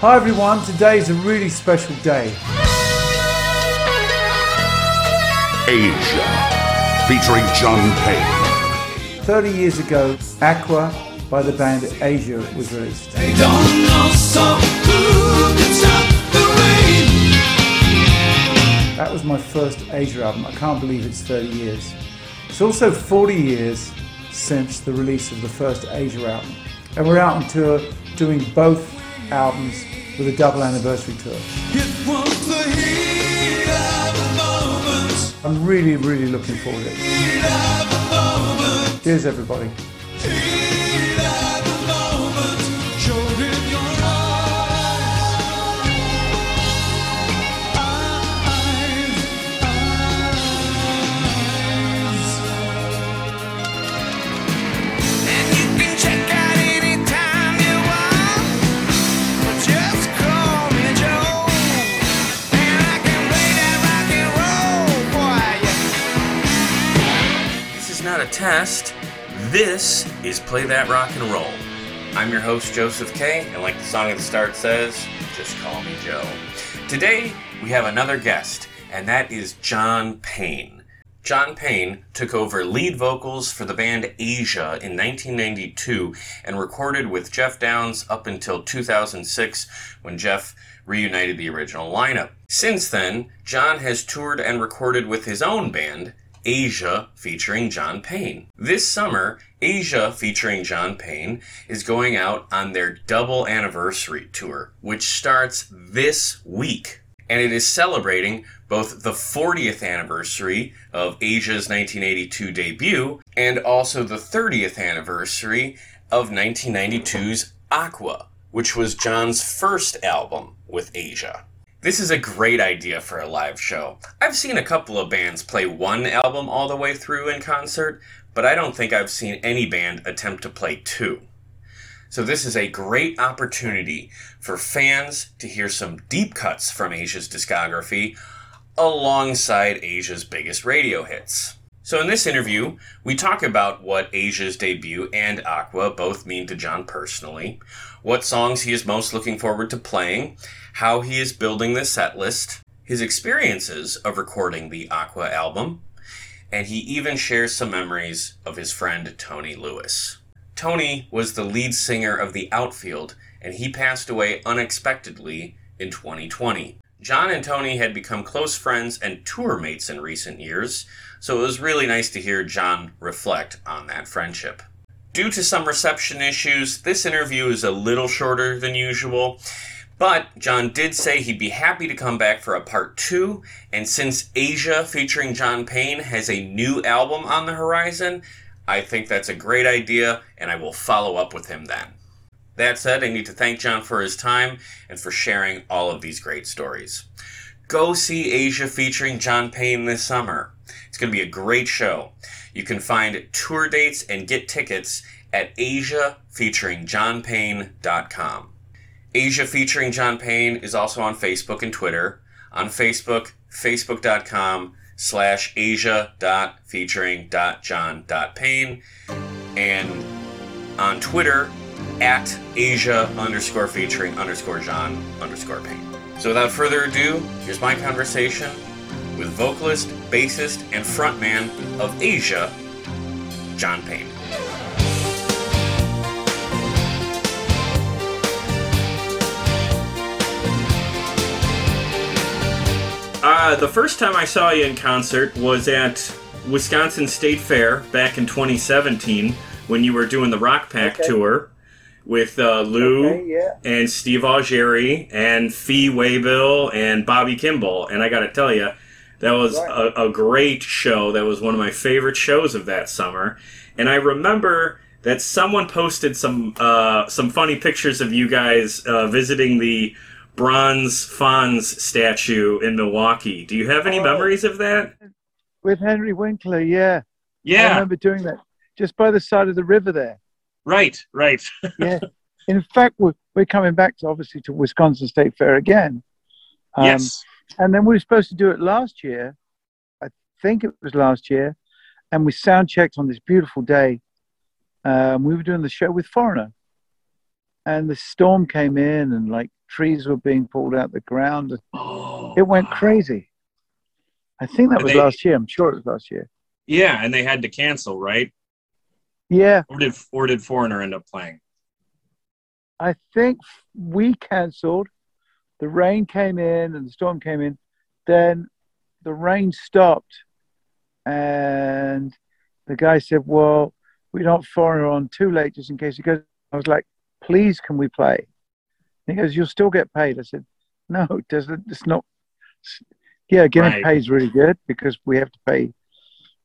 Hi everyone, today is a really special day. Asia, featuring John Payne. 30 years ago, Aqua by the band Asia was released. They don't know, so who can stop the rain? That was my first Asia album. I can't believe it's 30 years. It's also 40 years since the release of the first Asia album. And we're out on tour doing both albums with a double anniversary tour. It was the heat of the moment, I'm really, really looking forward to it. heat of the moment, Cheers, everybody. Test. This is Play That Rock and Roll. I'm your host, Joseph K., and like the song at the start says, just call me Joe. Today, we have another guest, and that is John Payne. John Payne took over lead vocals for the band Asia in 1992 and recorded with Jeff Downes up until 2006 when Jeff reunited the original lineup. Since then, John has toured and recorded with his own band, Asia featuring John Payne. This summer, Asia featuring John Payne is going out on their double anniversary tour, which starts this week. And it is celebrating both the 40th anniversary of Asia's 1982 debut and also the 30th anniversary of 1992's Aqua, which was John's first album with Asia. This is a great idea for a live show. I've seen a couple of bands play one album all the way through in concert, but I don't think I've seen any band attempt to play two. So, this is a great opportunity for fans to hear some deep cuts from Asia's discography alongside Asia's biggest radio hits. So, in this interview, we talk about what Asia's debut and Aqua both mean to John personally, what songs he is most looking forward to playing, how he is building the set list, his experiences of recording the Aqua album, and he even shares some memories of his friend Tony Lewis. Tony was the lead singer of The Outfield, and he passed away unexpectedly in 2020. John and Tony had become close friends and tour mates in recent years, so it was really nice to hear John reflect on that friendship. Due to some reception issues, this interview is a little shorter than usual, but John did say he'd be happy to come back for a part two, and since Asia featuring John Payne has a new album on the horizon, I think that's a great idea, and I will follow up with him then. That said, I need to thank John for his time and for sharing all of these great stories. Go see Asia featuring John Payne this summer. It's going to be a great show. You can find tour dates and get tickets at asiafeaturingjohnpayne.com. Asia featuring John Payne is also on Facebook and Twitter. On Facebook, facebook.com slash asia.featuring.john.payne. And on Twitter, at Asia underscore featuring underscore John underscore Payne. So without further ado, here's my conversation with vocalist, bassist, and frontman of Asia, John Payne. Uh, the first time I saw you in concert was at Wisconsin State Fair back in 2017 when you were doing the Rock Pack Okay. tour with uh, Lou Okay, yeah. and Steve Augeri and Fee Waybill and Bobby Kimball. And I got to tell you, that was Right. a, a great show. That was one of my favorite shows of that summer. And I remember that someone posted some uh, some funny pictures of you guys uh, visiting the bronze Fonz statue in Milwaukee. Do you have any Oh. memories of that? With Henry Winkler, yeah. Yeah. I remember doing that just by the side of the river there. right, right. Yeah. In fact, we're, we're coming back to obviously to Wisconsin State Fair again. Um, yes. And then we were supposed to do it last year. I think it was last year. And we sound checked on this beautiful day. Um, we were doing the show with Foreigner. And the storm came in and like trees were being pulled out the ground. Oh, It went wow. crazy. I think that And was they- last year. I'm sure it was last year. Yeah, and they had to cancel, right? Yeah, Or did or did Foreigner end up playing? I think we cancelled. The rain came in and the storm came in. Then the rain stopped, and the guy said, "Well, we don't foreigner on too late, just in case." He goes, "I was like, please, can we play?" And he goes, "You'll still get paid." I said, "No, it doesn't. It's not." Yeah, getting Right. paid is really good because we have to pay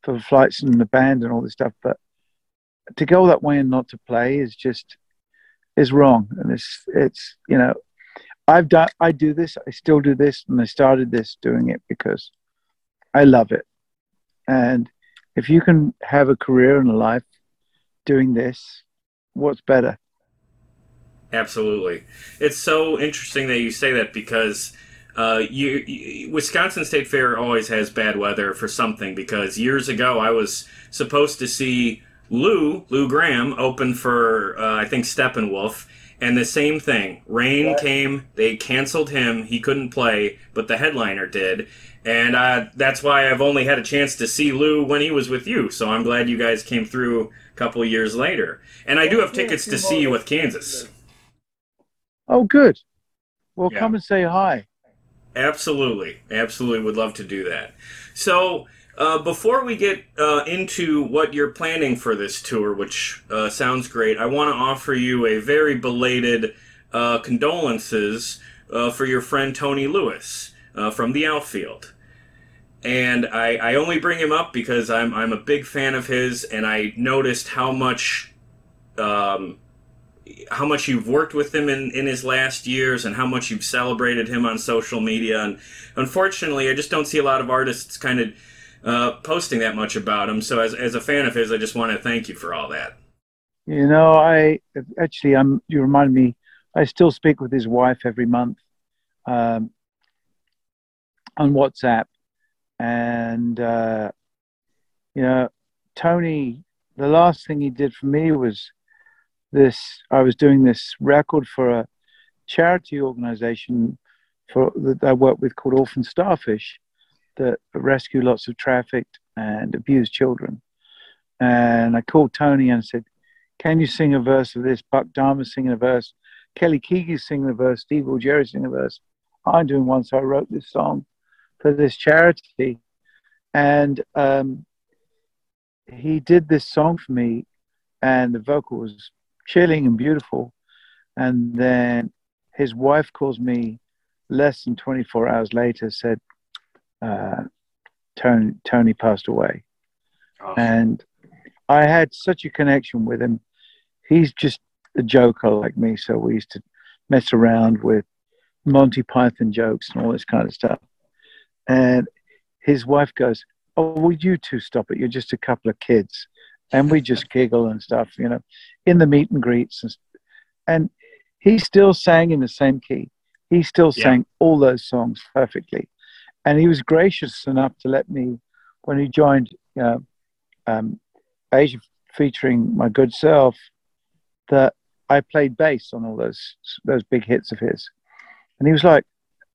for the flights and the band and all this stuff. But to go that way and not to play is just is wrong. And it's it's you know, I've done I do this. I still do this, and I started this doing it because I love it. And if you can have a career and a life doing this, what's better? Absolutely. It's so interesting that you say that because uh, you, you, Wisconsin State Fair always has bad weather for something. Because years ago, I was supposed to see Lou Lou Gramm open for uh, I think Steppenwolf, and the same thing. Rain came. They canceled him. He couldn't play, but the headliner did. And uh, that's why I've only had a chance to see Lou when he was with you. So I'm glad you guys came through a couple years later. And I do have tickets to see you with Kansas. Oh, good. Well, Yeah. come and say hi. Absolutely, absolutely, would love to do that. So, uh, before we get uh, into what you're planning for this tour, which uh, sounds great, I want to offer you a very belated uh, condolences uh, for your friend Tony Lewis uh, from the outfield. And I, I only bring him up because I'm, I'm a big fan of his, and I noticed how much um, how much you've worked with him in, in his last years and how much you've celebrated him on social media. And unfortunately, I just don't see a lot of artists kind of uh, posting that much about him. So, as, as a fan of his, I just want to thank you for all that. You know, I actually, I'm. You remind me. I still speak with his wife every month um, on WhatsApp, and uh, you know, Tony. The last thing he did for me was this. I was doing this record for a charity organization for that I work with called Orphan Starfish, that rescue lots of trafficked and abused children. And I called Tony and said, can you sing a verse of this? Buck Dharma singing a verse. Kelly Keagy's singing a verse. Steve Augeri singing a verse. I'm doing one. So I wrote this song for this charity. And um, he did this song for me, and the vocal was chilling and beautiful. And then his wife calls me less than 24 hours later, said, uh, Tony, Tony passed away and I had such a connection with him. He's just a joker like me, so we used to mess around with Monty Python jokes and all this kind of stuff. And his wife goes, "Oh, will you two stop it? You're just a couple of kids," and we just giggle and stuff, you know, in the meet and greets. And, and he still sang in the same key. He still Yeah. sang all those songs perfectly, and he was gracious enough to let me, when he joined. Uh, um, Asia featuring my good self that I played bass on all those those big hits of his. And he was like,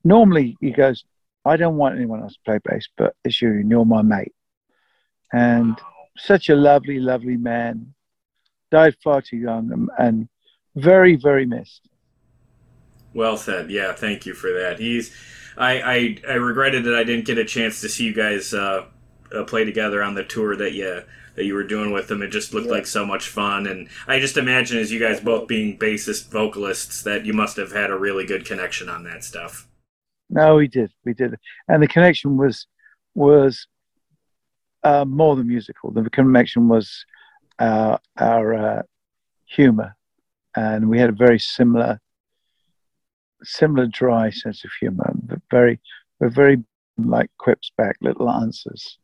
normally he goes, I don't want anyone else to play bass, but it's you and you're my mate. And such a lovely, lovely man. Died far too young and, and very, very missed. Well said. Yeah, thank you for that. He's, I, I, I regretted that I didn't get a chance to see you guys uh, uh, play together on the tour that you that you were doing with them. It just looked like so much fun, and I just imagine as you guys both being bassist vocalists that you must have had a really good connection on that stuff. No, we did, we did, and the connection was was uh, more than musical. The connection was uh, our uh, humor, and we had a very similar, similar dry sense of humor. But very, we're very like quips back, little answers,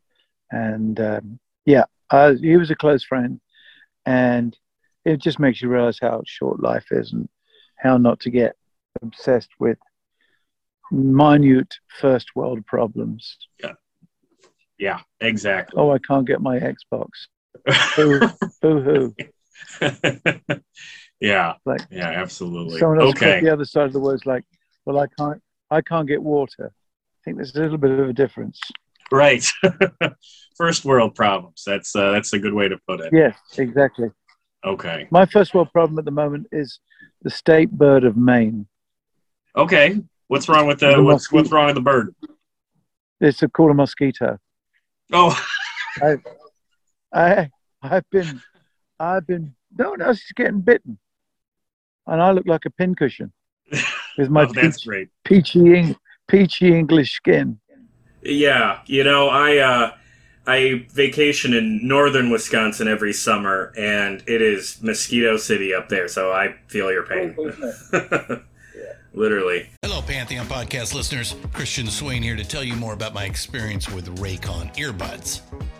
and um, yeah, uh, he was a close friend, and it just makes you realize how short life is and how not to get obsessed with minute first world problems. Yeah, Yeah, exactly. Oh, I can't get my Xbox. Boo hoo. yeah, Like yeah, absolutely. someone else Okay. the other side of the words like, Well, I can't. I can't get water. I think there's a little bit of a difference. Right. First world problems. That's uh, that's a good way to put it. Yes, exactly. Okay. My first world problem at the moment is the state bird of Maine. Okay. What's wrong with The the what's mosquito. what's wrong with the bird? It's a called a mosquito. Oh, I I've been I've been no no she's getting bitten, and I look like a pincushion with my oh, that's peach, great. peachy peachy English skin. Yeah, you know, I uh, I vacation in northern Wisconsin every summer, and it is mosquito city up there, so I feel your pain. Literally. Hello, Pantheon podcast listeners. Christian Swain here to tell you more about my experience with Raycon earbuds.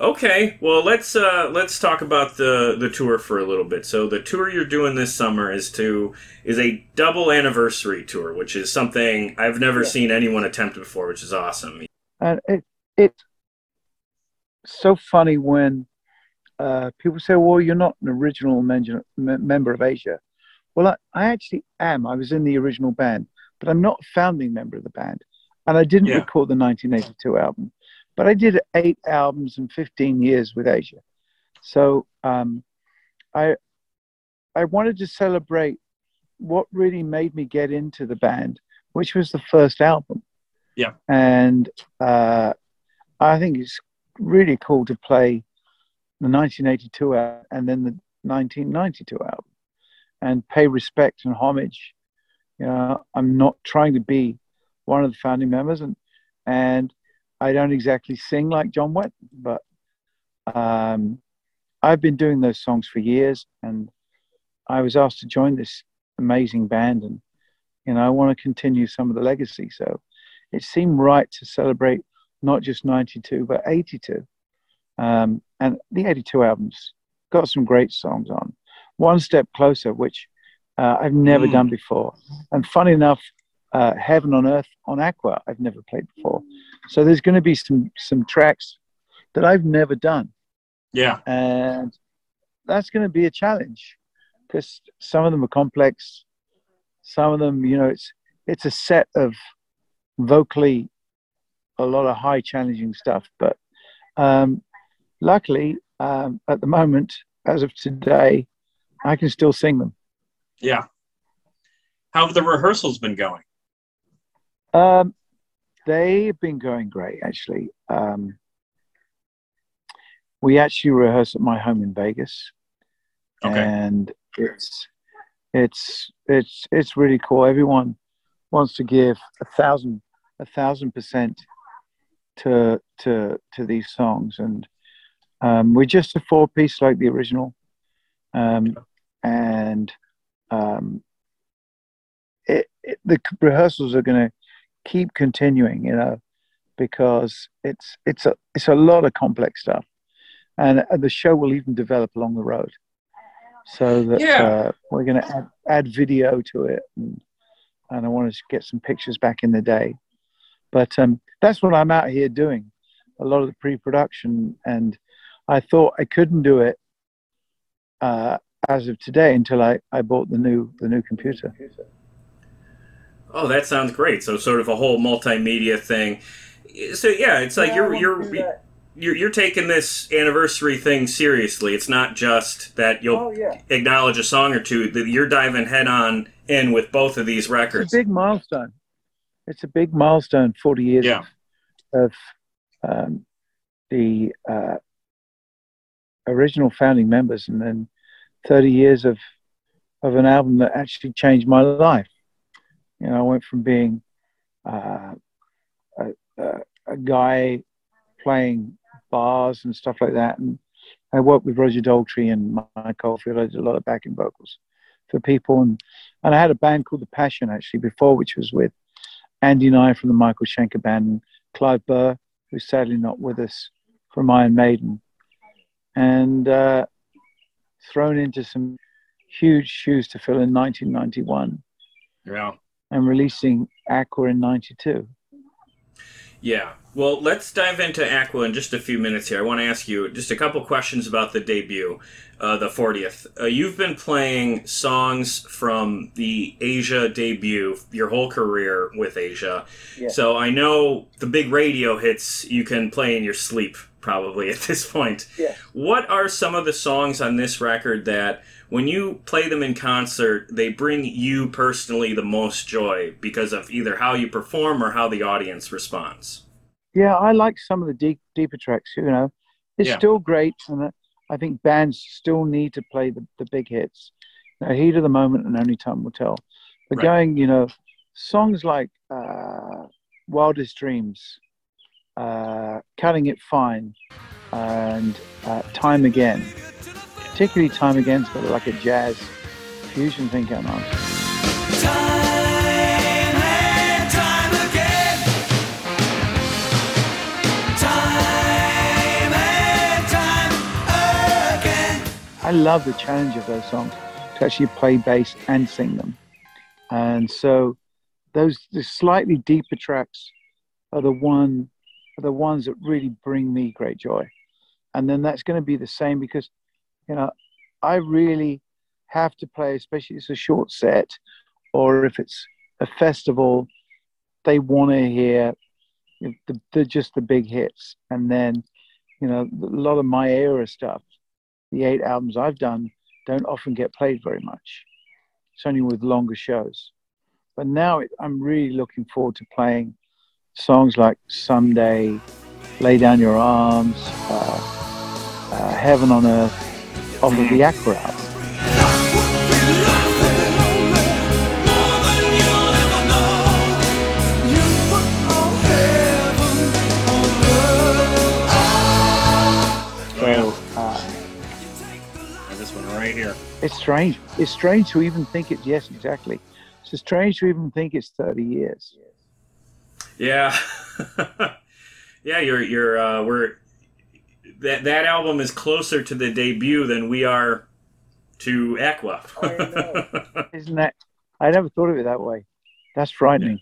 Okay, well let's uh, let's talk about the the tour for a little bit. So the tour you're doing this summer is to is a double anniversary tour, which is something I've never seen anyone attempt before, which is awesome. And it it's so funny when uh, people say, "Well, you're not an original men- member of Asia." Well, I, I actually am. I was in the original band, but I'm not a founding member of the band, and I didn't Yeah. record the 1982 album. But I did eight albums in 15 years with Asia, so um, I I wanted to celebrate what really made me get into the band, which was the first album. Yeah. and uh, I think it's really cool to play the 1982 album and then the 1992 album and pay respect and homage. You know, I'm not trying to be one of the founding members and and I don't exactly sing like John Wetton, but um, I've been doing those songs for years and I was asked to join this amazing band and you know I want to continue some of the legacy so it seemed right to celebrate not just 92 but 82 Um, and the 82 albums got some great songs on. One Step Closer, which uh, I've never Mm. done before. And funny enough, uh, Heaven on Earth on Aqua, I've never played before. So there's going to be some some tracks that I've never done, Yeah. and that's going to be a challenge because some of them are complex. Some of them, you know, it's it's a set of vocally a lot of high challenging stuff. But um, luckily, um, at the moment, as of today, I can still sing them. Yeah. How have the rehearsals been going? Um, they've been going great, actually. Um, we actually rehearse at my home in Vegas, Okay. and it's it's it's it's really cool. Everyone wants to give a thousand a thousand percent to to to these songs, and um, we're just a four piece like the original, um, and um, it, it, the rehearsals are going to keep continuing, you know, because it's it's a it's a lot of complex stuff, and, and the show will even develop along the road, so that Yeah. uh, we're going to add, add video to it, and and I want to get some pictures back in the day, but um, that's what I'm out here doing, a lot of the pre-production, and I thought I couldn't do it uh, as of today until I, I bought the new the new computer. Oh, that sounds great. So sort of a whole multimedia thing. So yeah, it's like Yeah, you're wanna you're you're you're taking this anniversary thing seriously. It's not just that you'll Oh, yeah. acknowledge a song or two. That you're diving head on in with both of these It's records. a big milestone. It's a big milestone. Forty years Yeah. of um, the uh, original founding members, and then thirty years of of an album that actually changed my life. You know, I went from being uh, a, a, a guy playing bars and stuff like that, and I worked with Roger Daltrey and Mike Oldfield. I did a lot of backing vocals for people, and and I had a band called The Passion actually before, which was with Andy Nye from the Michael Schenker Band, and Clive Burr, who's sadly not with us from Iron Maiden, and uh, thrown into some huge shoes to fill in 1991 Yeah. And releasing Aqua in 92. Yeah. Well, let's dive into Aqua in just a few minutes here. I want to ask you just a couple questions about the debut, uh, the 40th. Uh, you've been playing songs from the Asia debut your whole career with Asia. Yeah. So I know the big radio hits you can play in your sleep probably at this point. Yeah. What are some of the songs on this record that when you play them in concert, they bring you personally the most joy because of either how you perform or how the audience responds? Yeah, I like some of the deep, deeper tracks. You know, it's Yeah. still great, and I think bands still need to play the, the big hits. Now, heat of the moment, and only time will tell. But Right. going, you know, songs like uh, "Wildest Dreams," uh, "Cutting It Fine," and uh, "Time Again." Particularly, "Time Again's got like a jazz fusion thing going on. Time and time again. Time and time again. I love the challenge of those songs to actually play bass and sing them. And so those the slightly deeper tracks are the one the ones that really bring me great joy. And then that's going to be the same because you know I really have to play, especially if it's a short set or if it's a festival, they want to hear the, the just the big hits. And then, you know, a lot of my era stuff, the eight albums I've done, don't often get played very much. It's only with longer shows. But now it, I'm really looking forward to playing songs like Someday, Lay Down Your Arms, uh, uh, Heaven on Earth, of the, the Aqua album. Uh, And this one right here. it's strange. It's strange to even think it. Yes, exactly. It's strange to even think it's 30 years. Yeah, yeah. You're you're uh, we're that that album is closer to the debut than we are to Aqua. Isn't that? I never thought of it that way. That's frightening.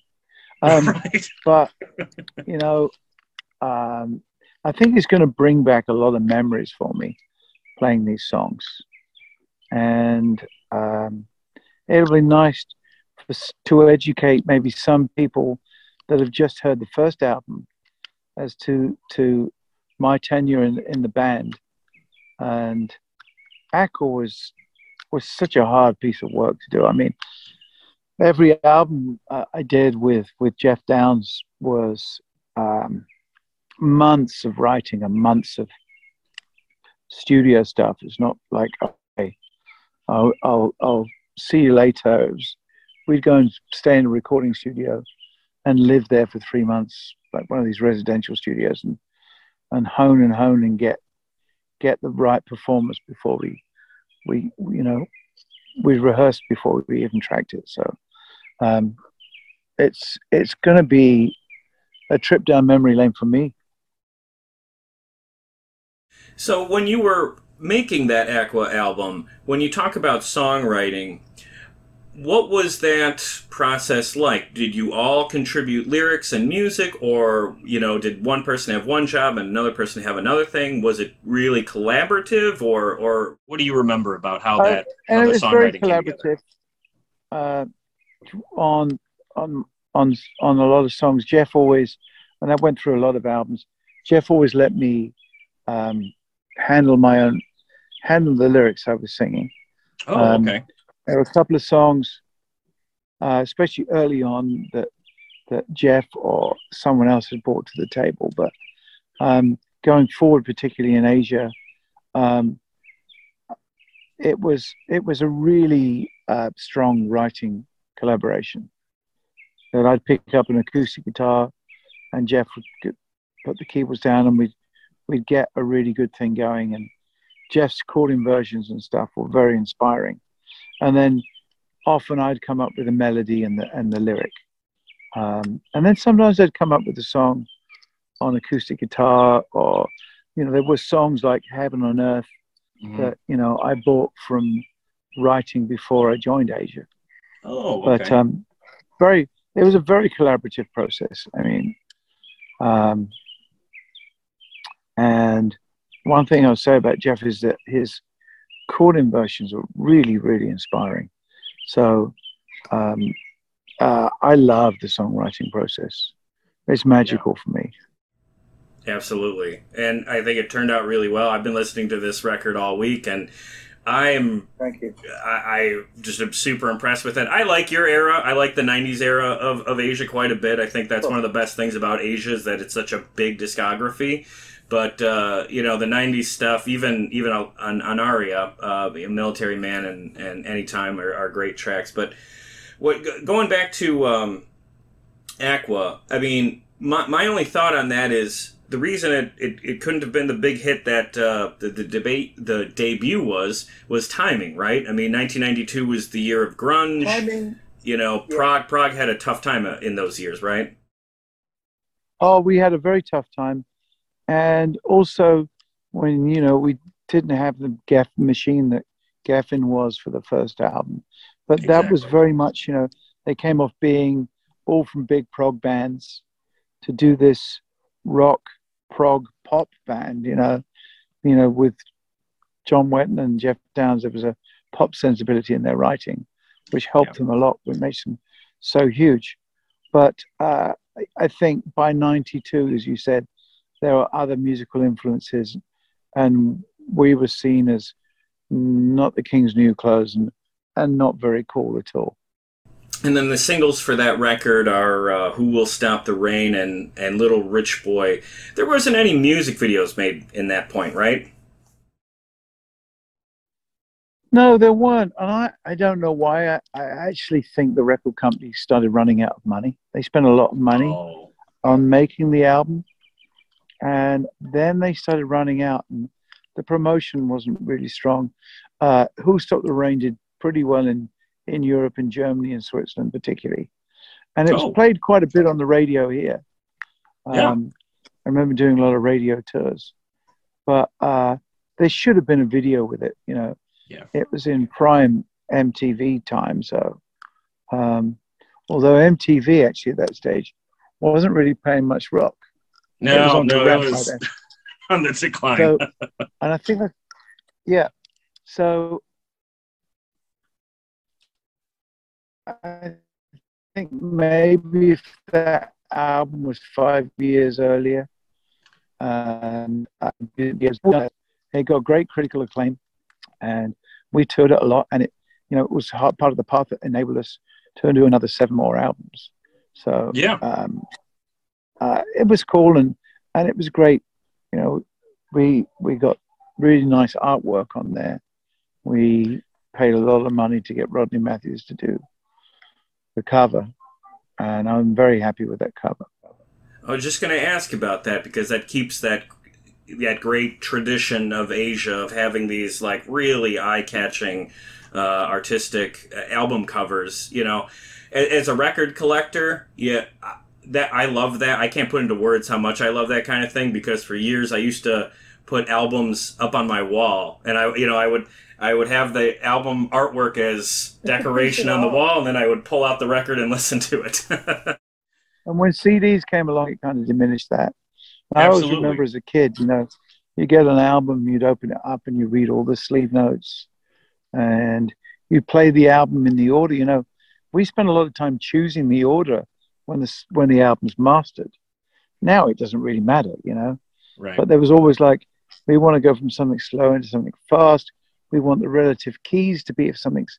Um, But you know, um, I think it's going to bring back a lot of memories for me playing these songs, and um, it'll be nice for, to educate maybe some people that have just heard the first album as to to my tenure in in the band, and Aqua was was such a hard piece of work to do. I mean, every album uh, I did with with Jeff Downes was um, months of writing and months of studio stuff. It's not like okay, I'll I'll, I'll see you later. Was, we'd go and stay in a recording studio and live there for three months, like one of these residential studios, and and hone and hone and get get the right performance before we we you know we rehearsed before we even tracked it. So um, it's it's going to be a trip down memory lane for me. So when you were making that Aqua album, when you talk about songwriting, what was that process like? Did you all contribute lyrics and music, or you know, did one person have one job and another person have another thing? Was it really collaborative, or or what do you remember about how that and how the was very songwriting came together? collaborative uh, on on on on a lot of songs. Jeff always, and I went through a lot of albums. Jeff always let me um, handle my own, handle the lyrics I was singing. Oh, Um, okay. There were a couple of songs, uh, especially early on, that that Jeff or someone else had brought to the table. But um, going forward, particularly in Asia, um, it was it was a really uh, strong writing collaboration. That I'd pick up an acoustic guitar, and Jeff would get, put the keyboards down, and we'd we'd get a really good thing going. And Jeff's chord inversions and stuff were very inspiring. And then often I'd come up with a melody and the and the lyric, um, and then sometimes I'd come up with a song on acoustic guitar, or you know there were songs like Heaven on Earth Mhm. that you know I bought from writing before I joined Asia. Oh, But um, very, it was a very collaborative process. I mean, um, and one thing I'll say about Jeff is that his chord inversions are really, really inspiring. So um, uh, I love the songwriting process. It's magical for me. Absolutely. And I think it turned out really well. I've been listening to this record all week and I'm Thank you. I, I just am super impressed with it. I like your era. I like the '90s era of, of Asia quite a bit. I think that's one of the best things about Asia is that it's such a big discography. But uh, you know the '90s stuff, even even on, on Aria, uh, Military Man, and and Anytime are, are great tracks. But what going back to um, Aqua, I mean, my, my only thought on that is the reason it, it, it couldn't have been the big hit that uh, the, the debate the debut was was timing, right? I mean, 1992 was the year of grunge. Timing. You know, Prog prog had a tough time uh, in those years, right? Oh, we had a very tough time, and also when you know we didn't have the Geffen machine that Geffen was for the first album, but that was very much you know they came off being all from big prog bands to do this rock prog pop band, you know, you know with John Wetton and Jeff Downes, there was a pop sensibility in their writing, which helped them a lot, which makes them so huge. But uh, I think by 92, as you said, there were other musical influences, and we were seen as not the King's new clothes and, and not very cool at all. And then the singles for that record are uh, "Who Will Stop the Rain" and and "Little Rich Boy." There wasn't any music videos made in that point, right? No, there weren't. And I, I don't know why. I, I actually think the record company started running out of money. They spent a lot of money on making the album. And then they started running out, and the promotion wasn't really strong. Uh, Who Stopped the Rain did pretty well in, in Europe and Germany and Switzerland, particularly. And it was Oh. played quite a bit on the radio here. Yeah. Um, I remember doing a lot of radio tours. but uh, there should have been a video with it. You know, Yeah. it was in prime MTV time. So, um, although MTV actually at that stage wasn't really playing much rock. No, no, by was on the decline. So, and I think that, yeah. So I think maybe if that album was five years earlier, and uh, it got great critical acclaim, and we toured it a lot, and it, you know, it was part of the path that enabled us to do another seven more albums. So Yeah. um, uh, it was cool and and it was great. You know, we we got really nice artwork on there. We paid a lot of money to get Rodney Matthews to do the cover, and I'm very happy with that cover. I was just going to ask about that because that keeps that that great tradition of Asia of having these like really eye-catching uh, artistic uh, album covers. You know, as a record collector, yeah, that I love that. I can't put into words how much I love that kind of thing because for years I used to put albums up on my wall, and I, you know, I would. I would have the album artwork as decoration on the wall, and then I would pull out the record and listen to it. And when CDs came along, it kind of diminished that. I always remember as a kid, you know, you get an album, you'd open it up and you read all the sleeve notes, and you play the album in the order. You know, we spent a lot of time choosing the order when the when the album's mastered. Now it doesn't really matter, you know. right. But there was always like, we want to go from something slow into something fast. We want the relative keys to be if something's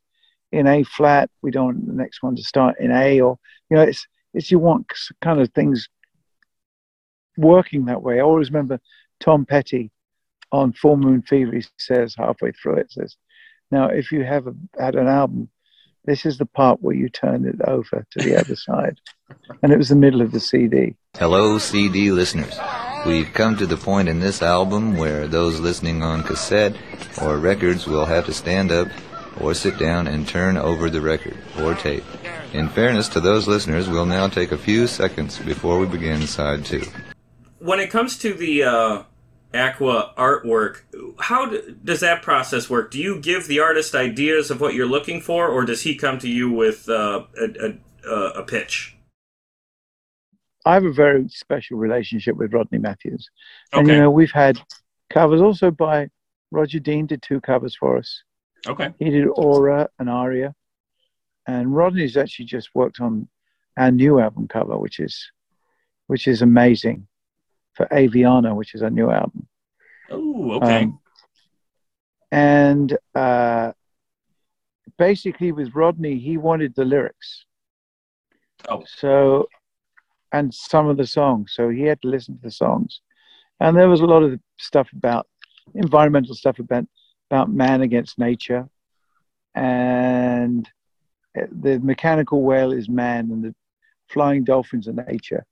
in A flat, we don't want the next one to start in A, or you know, it's it's you want kind of things working that way. I always remember Tom Petty on Full Moon Fever. He says halfway through it says, "Now, if you have a, had an album, this is the part where you turn it over to the other side," and it was the middle of the CD. Hello, CD listeners. We've come to the point in this album where those listening on cassette or records will have to stand up or sit down and turn over the record or tape. In fairness to those listeners, we'll now take a few seconds before we begin side two. when it comes to the uh, aqua artwork how d- does that process work do you give the artist ideas of what you're looking for or does he come to you with uh, a, a, a, a pitch I have a very special relationship with Rodney Matthews. And you know, we've had covers also by Roger Dean did two covers for us. okay He did Aura and Aria. And Rodney's actually just worked on our new album cover, which is which is amazing for Aviana, which is our new album. oh okay Um, and uh, basically, with Rodney, he wanted the lyrics. Oh. So, and some of the songs. So he had to listen to the songs. And there was a lot of stuff about environmental stuff about, about man against nature. And uh, the mechanical whale is man, and the flying dolphins are nature.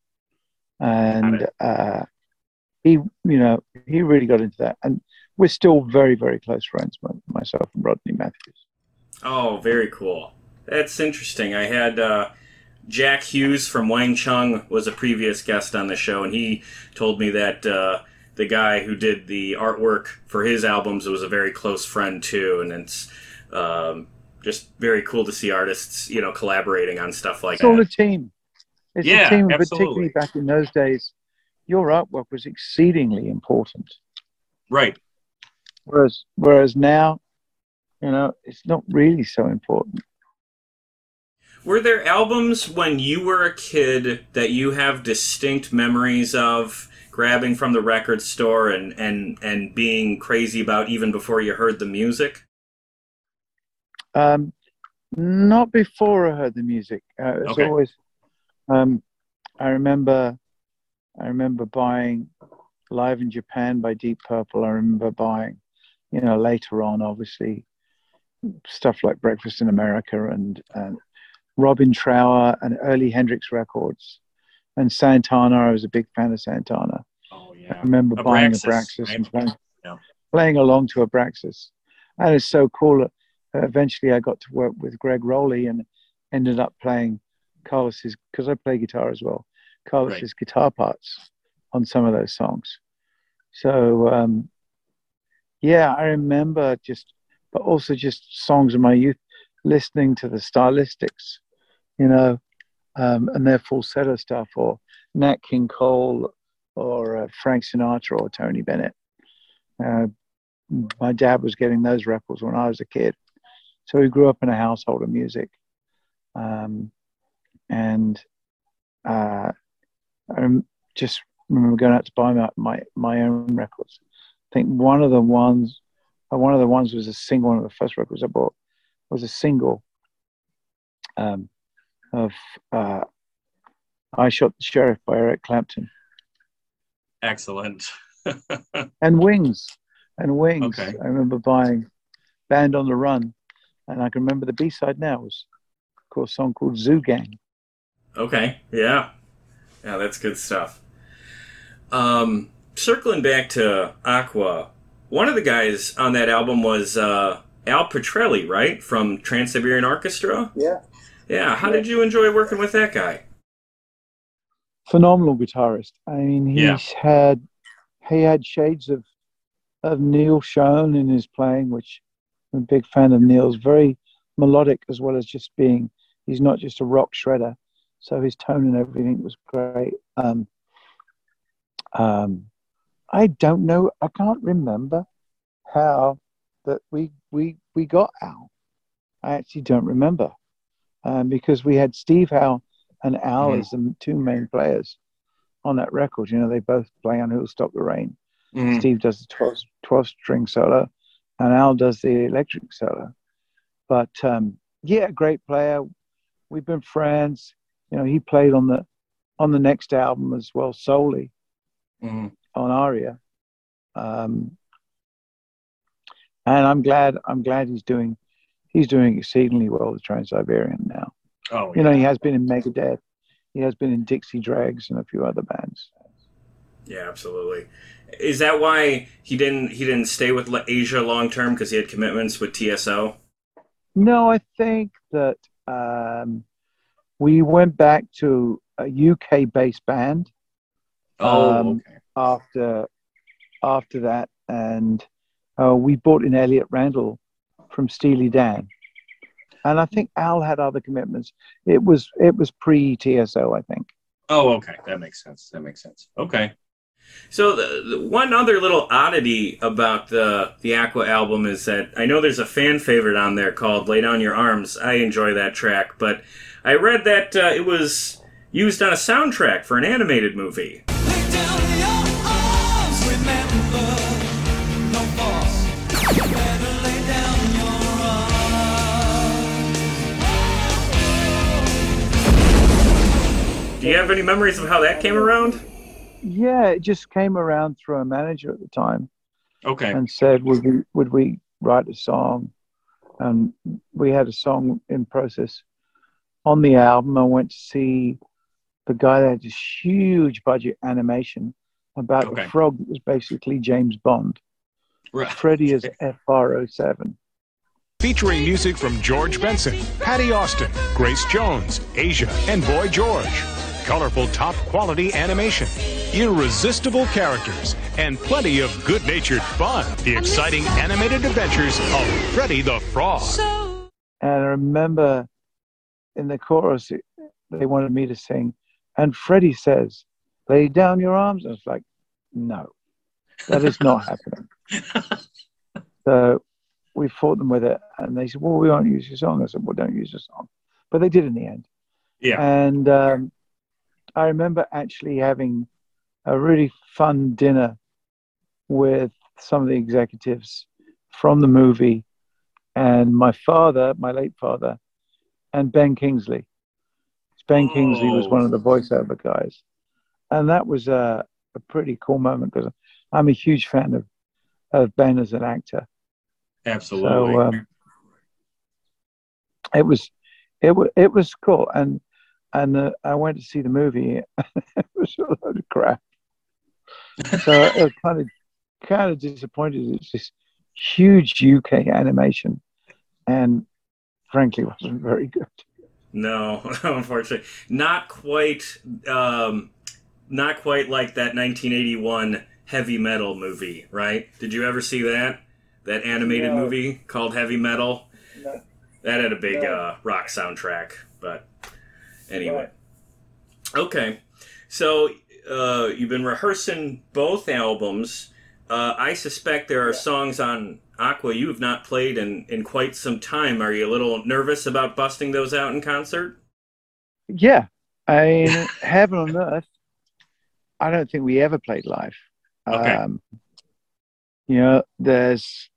And uh, he, you know, he really got into that. And we're still very, very close friends, my- myself and Rodney Matthews. oh very cool that's interesting i had uh, jack hues from wang chung was a previous guest on the show and he told me that uh, the guy who did the artwork for his albums was a very close friend too and it's um, just very cool to see artists you know collaborating on stuff like It's all a that team. It's Yeah, a team, absolutely. particularly back in those days. Your artwork was exceedingly important. right Whereas, whereas now, you know, it's not really so important. Were there albums when you were a kid that you have distinct memories of grabbing from the record store and, and, and being crazy about even before you heard the music? Um, not before I heard the music. Uh, it's Okay. always. Um, I remember, I remember buying "Live in Japan" by Deep Purple. I remember buying, you know, later on, obviously, stuff like "Breakfast in America" and and Robin Trower and early Hendrix records, and Santana. I was a big fan of Santana. Oh, yeah. I remember buying Abraxas, Abraxas right? and playing, Yeah. playing along to Abraxas. And it's so cool. that, uh, eventually, I got to work with Gregg Rolie and ended up playing Carlos's, because I play guitar as well, Carlos's guitar parts on some of those songs. So, um, yeah, I remember just, but also just songs of my youth, listening to the stylistics, you know, um, and their falsetto stuff, or Nat King Cole, or uh, Frank Sinatra, or Tony Bennett. Uh, my dad was getting those records when I was a kid, so we grew up in a household of music, um, and uh, I just remember going out to buy my, my my own records. I think one of the ones, uh, one of the ones was a single. One of the first records I bought was a single um, of uh, "I Shot the Sheriff" by Eric Clapton, Excellent. and Wings, and Wings. Okay. I remember buying "Band on the Run," and I can remember the B side now was, of course, a song called "Zoo Gang." Okay. Yeah. Yeah, that's good stuff. Um, circling back to Aqua, one of the guys on that album was uh, Al Pitrelli, right, from Trans Siberian Orchestra. Yeah. Yeah. How did you enjoy working with that guy? phenomenal guitarist. I mean, he's Yeah. had he had shades of of Neal Schon in his playing, which I'm a big fan of Neal's. Very melodic as well as just being. He's not just a rock shredder, so his tone and everything was great. Um, um, I don't know. I can't remember how that we we we got Al. I actually don't remember um, because we had Steve Howe and Al Mhm. as the two main players on that record. You know, they both play on "Who'll Stop the Rain." Mhm. Steve does the 12, 12 string solo, and Al does the electric solo. But um, yeah, great player. We've been friends. You know, he played on the on the next album as well solely Mhm. on Aria. Um, and I'm glad I'm glad he's doing he's doing exceedingly well with Trans Siberian now. Oh, You know, he has been in Megadeth, he has been in Dixie Dregs and a few other bands. Yeah, absolutely. Is that why he didn't he didn't stay with Asia long term because he had commitments with TSO? No, I think that um, we went back to a UK based band Oh, um, after after that, and uh, we brought in Elliot Randall from Steely Dan, and I think Al had other commitments. It was it was pre TSO, I think. Oh, okay. That makes sense. That makes sense. Okay. So the, the one other little oddity about the the Aqua album is that I know there's a fan favorite on there called "Lay Down Your Arms." I enjoy that track, but I read that uh, it was used on a soundtrack for an animated movie. Do you have any memories of how that came around? Yeah, it just came around through a manager at the time. Okay. and said, "Would we would we write a song?" And we had a song in process on the album. I went to see the guy that had this huge budget animation about Okay. the frog that was basically James Bond. Right. Freddie is FR07. Featuring music from George Benson, Patti Austin, Grace Jones, Asia, and Boy George. Colorful top quality animation, irresistible characters, and plenty of good natured fun. The exciting animated adventures of Freddy the Frog. And I remember in the chorus, they wanted me to sing, and Freddie says, "Lay down your arms." I was like, "No, that is not happening." so we fought them with it, and they said, "Well, we won't use your song." I said, "Well, don't use your song," but they did in the end. Yeah. And um, I remember actually having a really fun dinner with some of the executives from the movie and my father, my late father, and Ben Kingsley. Ben Kingsley was one of the voiceover guys. And that was a, a pretty cool moment because I'm a huge fan of, of Ben as an actor. Absolutely. So um, it was it was it was cool, and and uh, I went to see the movie. it was a load of crap. So I was kind of kind of disappointed. It's this huge UK animation, and frankly, wasn't very good. No, unfortunately, not quite. Um, not quite like that 1981 heavy metal movie, right? Did you ever see that? that animated No. movie called Heavy Metal. No. That had a big No. uh, rock soundtrack, but anyway. Okay, so uh, you've been rehearsing both albums. Uh, I suspect there are songs on Aqua you have not played in, in quite some time. Are you a little nervous about busting those out in concert? Yeah, I mean, Heaven on Earth. I don't think we ever played live. Okay. Um, you know, there's,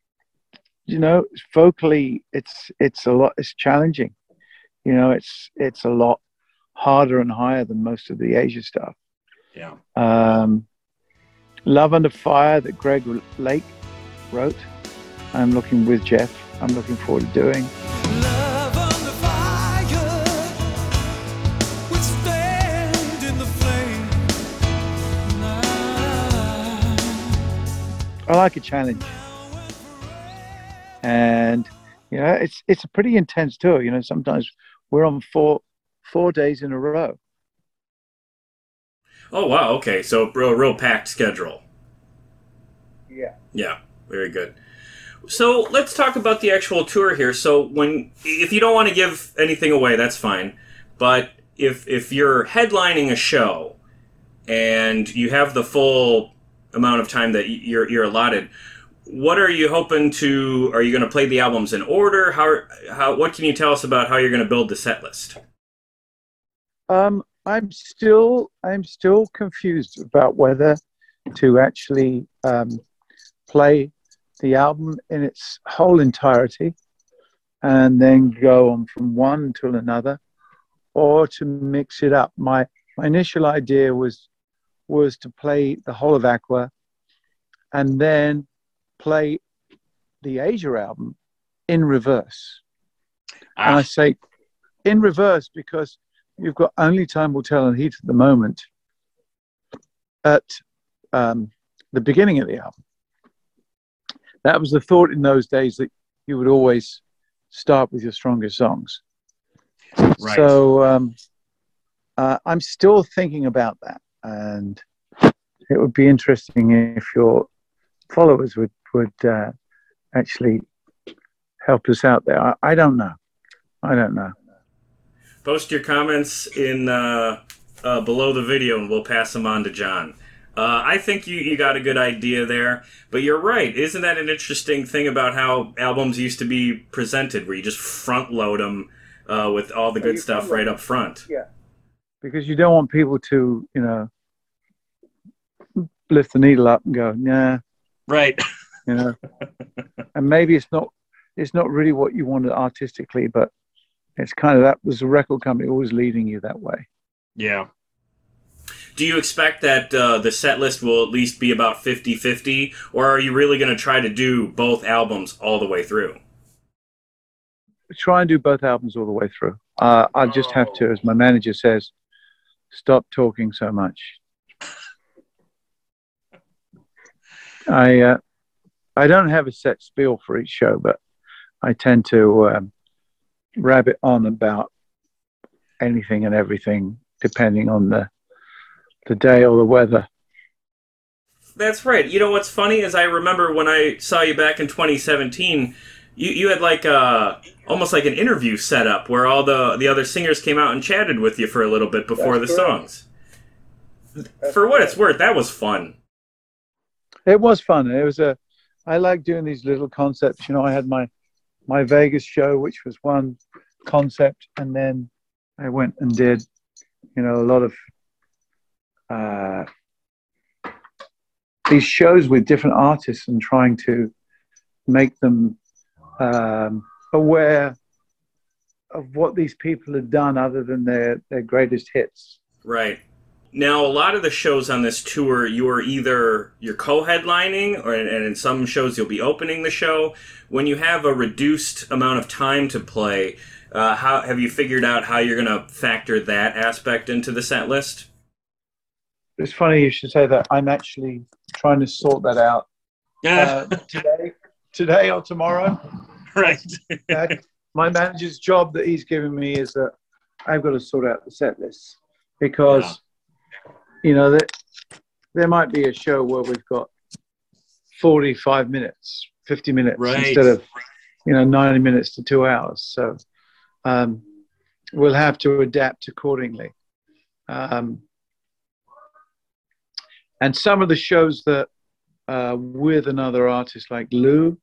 you know, vocally, it's it's a lot. It's challenging. You know, it's it's a lot harder and higher than most of the Asia stuff. Yeah. Um, Love Under Fire that Greg Lake wrote. I'm looking with Jeff. I'm looking forward to doing. Love under fire, withstand in the flame. I like a challenge. And you know, it's it's a pretty intense tour. You know, sometimes we're on four four days in a row. Oh wow, okay, so real, real packed schedule. Yeah. Yeah, very good. So let's talk about the actual tour here. So when, if you don't want to give anything away, that's fine. But if if you're headlining a show and you have the full amount of time that you're you're allotted, what are you hoping to? Are you going to play the albums in order? How how what can you tell us about how you're going to build the set list? Um, I'm still I'm still confused about whether to actually um, play the album in its whole entirety and then go on from one to another, or to mix it up. My my initial idea was was to play the whole of Aqua and then play the Asia album in reverse. And I say in reverse because you've got only time will tell and heat at the moment at um, the beginning of the album. That was the thought in those days that you would always start with your strongest songs. Right. So um, uh, I'm still thinking about that, and it would be interesting if your followers would would uh, actually help us out there. I, I don't know. I don't know. Post your comments in uh, uh, below the video, and we'll pass them on to John. Uh, I think you, you got a good idea there, but you're right. Isn't that an interesting thing about how albums used to be presented, where you just front load them uh, with all the Yeah, good you stuff right up front? Yeah. Because you don't want people to, you know, lift the needle up and go, nah, Right. you know. and maybe it's not it's not really what you wanted artistically, but it's kind of that was the record company always leading you that way. Yeah. Do you expect that uh, the set list will at least be about 50 50, or are you really going to try to do both albums all the way through? Try and do both albums all the way through. Uh, I just have to, as my manager says, stop talking so much. I uh, I don't have a set spiel for each show, but I tend to um, rabbit on about anything and everything depending on the the day or the weather. That's right. You know what's funny is I remember when I saw you back in 2017, you, you had like a almost like an interview set up where all the the other singers came out and chatted with you for a little bit before That's the correct. songs. for what it's worth, that was fun. It was fun. It was a. I like doing these little concepts. You know, I had my my Vegas show, which was one concept, and then I went and did, you know, a lot of uh, these shows with different artists and trying to make them um, aware of what these people had done other than their their greatest hits. Right. Now, a lot of the shows on this tour, you are either you're co-headlining, or and in some shows you'll be opening the show. When you have a reduced amount of time to play, uh, how have you figured out how you're going to factor that aspect into the set list? It's funny you should say that. I'm actually trying to sort that out uh, today, today or tomorrow. Right. Uh, my manager's job that he's given me is that I've got to sort out the set list because, you know, that there might be a show where we've got 45 minutes, 50 minutes Right. instead of you know 90 minutes to two hours. So um, we'll have to adapt accordingly. Um, and some of the shows that uh, with another artist like Lou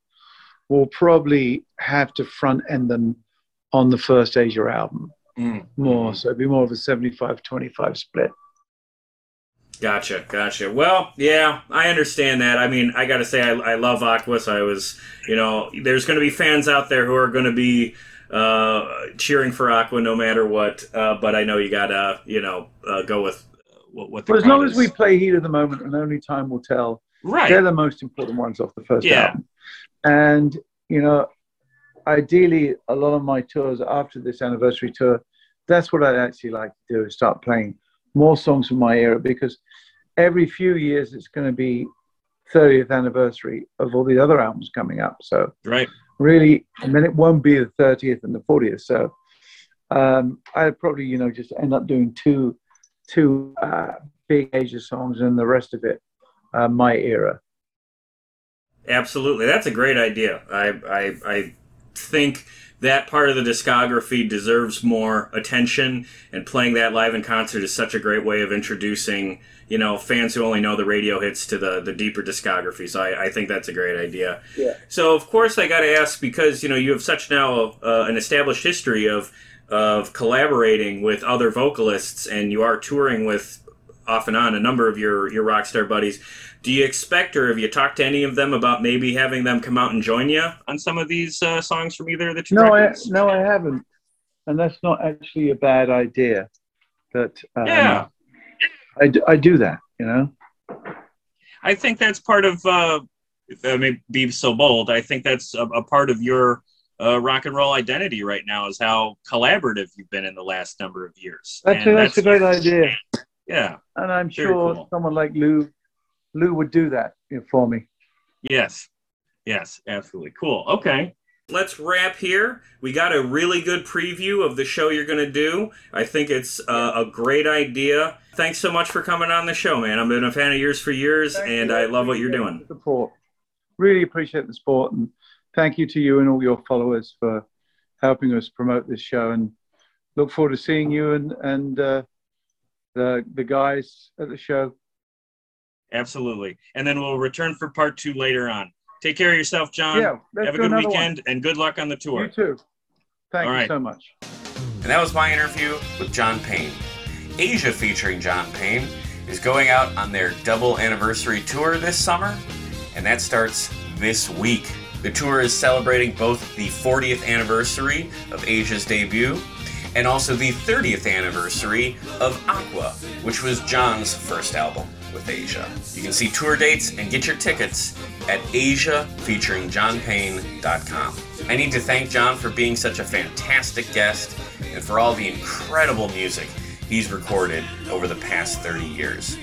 will probably have to front end them on the first Asia album Mm. more. So it'd be more of a 75 25 split. Gotcha, gotcha. Well, yeah, I understand that. I mean, I got to say, I, I love Aqua, so I was, you know, there's going to be fans out there who are going to be uh, cheering for Aqua no matter what. Uh, but I know you got to, you know, uh, go with what, what the But as long crowd as we play Heat of the Moment and only time will tell, Right. they're the most important ones off the first Yeah. album. And, you know, ideally, a lot of my tours after this anniversary tour, that's what I'd actually like to do is start playing more songs from my era because every few years it's going to be 30th anniversary of all the other albums coming up. So, right. really, and then it won't be the 30th and the 40th. So, um, I'd probably, you know, just end up doing two, two uh, big Asia songs and the rest of it, uh, my era. Absolutely, that's a great idea. I, I, I think that part of the discography deserves more attention, and playing that live in concert is such a great way of introducing, you know, fans who only know the radio hits to the the deeper discography. So I, I think that's a great idea. Yeah. So of course I got to ask because you know you have such now uh, an established history of of collaborating with other vocalists, and you are touring with off and on a number of your your rock star buddies. Do you expect, or have you talked to any of them about maybe having them come out and join you on some of these uh, songs from either of the two No, I, records? no, I haven't. And that's not actually a bad idea that um, Yeah. I, I do that, you know? I think that's part of. Uh, if I may be so bold, I think that's a, a part of your uh, rock and roll identity right now is how collaborative you've been in the last number of years. That's, a, that's a great idea. Yeah. And I'm Very sure cool. someone like Lou, Lou would do that for me. Yes. Yes, absolutely. Cool. Okay. Let's wrap here. We got a really good preview of the show you're going to do. I think it's uh, a great idea. Thanks so much for coming on the show, man. I've been a fan of yours for years, and I love what you're doing. Support. Really appreciate the support. And thank you to you and all your followers for helping us promote this show. And look forward to seeing you and, and uh, the, the guys at the show. Absolutely. And then we'll return for part two later on. Take care of yourself, John. Yeah, Have a good another weekend and good luck on the tour. You too. Thank All you right. so much. And that was my interview with John Payne. Asia featuring John Payne is going out on their double anniversary tour this summer, and that starts this week. The tour is celebrating both the 40th anniversary of Asia's debut and also the 30th anniversary of Aqua, which was John's first album with Asia. You can see tour dates and get your tickets at asiafeaturingjohnpayne.com. I need to thank John for being such a fantastic guest and for all the incredible music he's recorded over the past 30 years.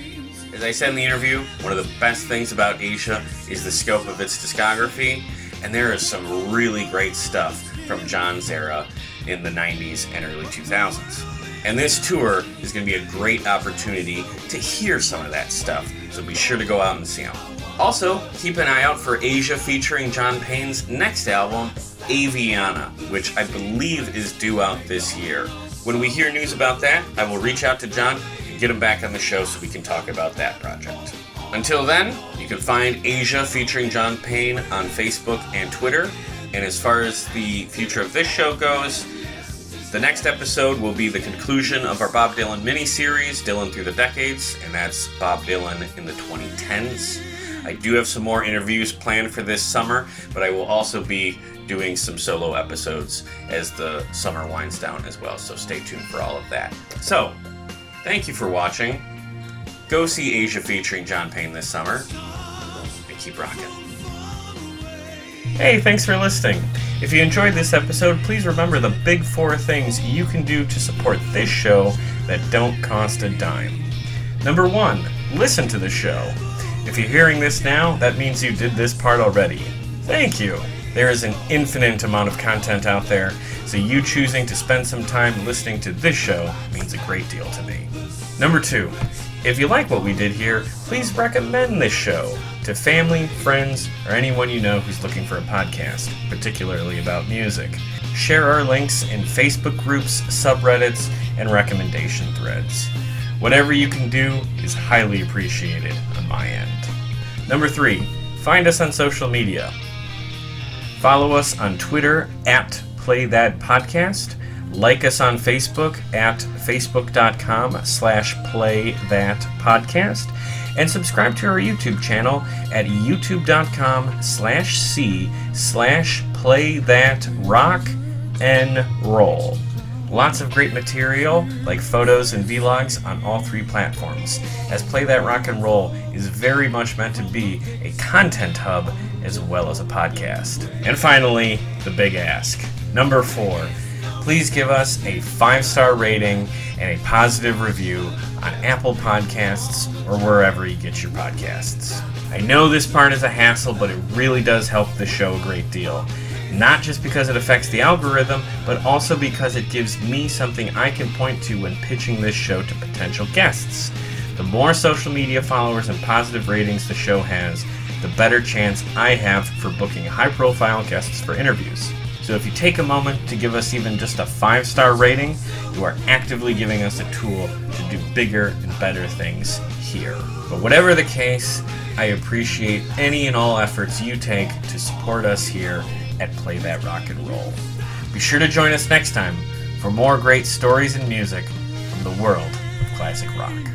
As I said in the interview, one of the best things about Asia is the scope of its discography, and there is some really great stuff from John's era in the 90s and early 2000s. And this tour is going to be a great opportunity to hear some of that stuff, so be sure to go out and see them. Also, keep an eye out for Asia featuring John Payne's next album, Aviana, which I believe is due out this year. When we hear news about that, I will reach out to John and get him back on the show so we can talk about that project. Until then, you can find Asia featuring John Payne on Facebook and Twitter. And as far as the future of this show goes, the next episode will be the conclusion of our Bob Dylan mini-series, Dylan Through the Decades, and that's Bob Dylan in the 2010s. I do have some more interviews planned for this summer, but I will also be doing some solo episodes as the summer winds down as well, so stay tuned for all of that. So, thank you for watching. Go see Asia featuring John Payne this summer, and keep rocking. Hey, thanks for listening. If you enjoyed this episode, please remember the big four things you can do to support this show that don't cost a dime. Number one, listen to the show. If you're hearing this now, that means you did this part already. Thank you. There is an infinite amount of content out there, so you choosing to spend some time listening to this show means a great deal to me. Number two, if you like what we did here, please recommend this show. To family, friends, or anyone you know who's looking for a podcast, particularly about music. Share our links in Facebook groups, subreddits, and recommendation threads. Whatever you can do is highly appreciated on my end. Number three, find us on social media. Follow us on Twitter at Play That Podcast. Like us on Facebook at facebook.com slash play that podcast. And subscribe to our YouTube channel at youtube.com slash c slash play that rock and roll. Lots of great material, like photos and vlogs, on all three platforms, as Play That Rock and Roll is very much meant to be a content hub as well as a podcast. And finally, the big ask. Number four, please give us a five star rating and a positive review on Apple Podcasts or wherever you get your podcasts. I know this part is a hassle, but it really does help the show a great deal not just because it affects the algorithm, but also because it gives me something I can point to when pitching this show to potential guests. The more social media followers and positive ratings the show has, the better chance I have for booking high profile guests for interviews. So if you take a moment to give us even just a five star rating, you are actively giving us a tool to do bigger and better things here. But whatever the case, I appreciate any and all efforts you take to support us here at Play That Rock and Roll. Be sure to join us next time for more great stories and music from the world of classic rock.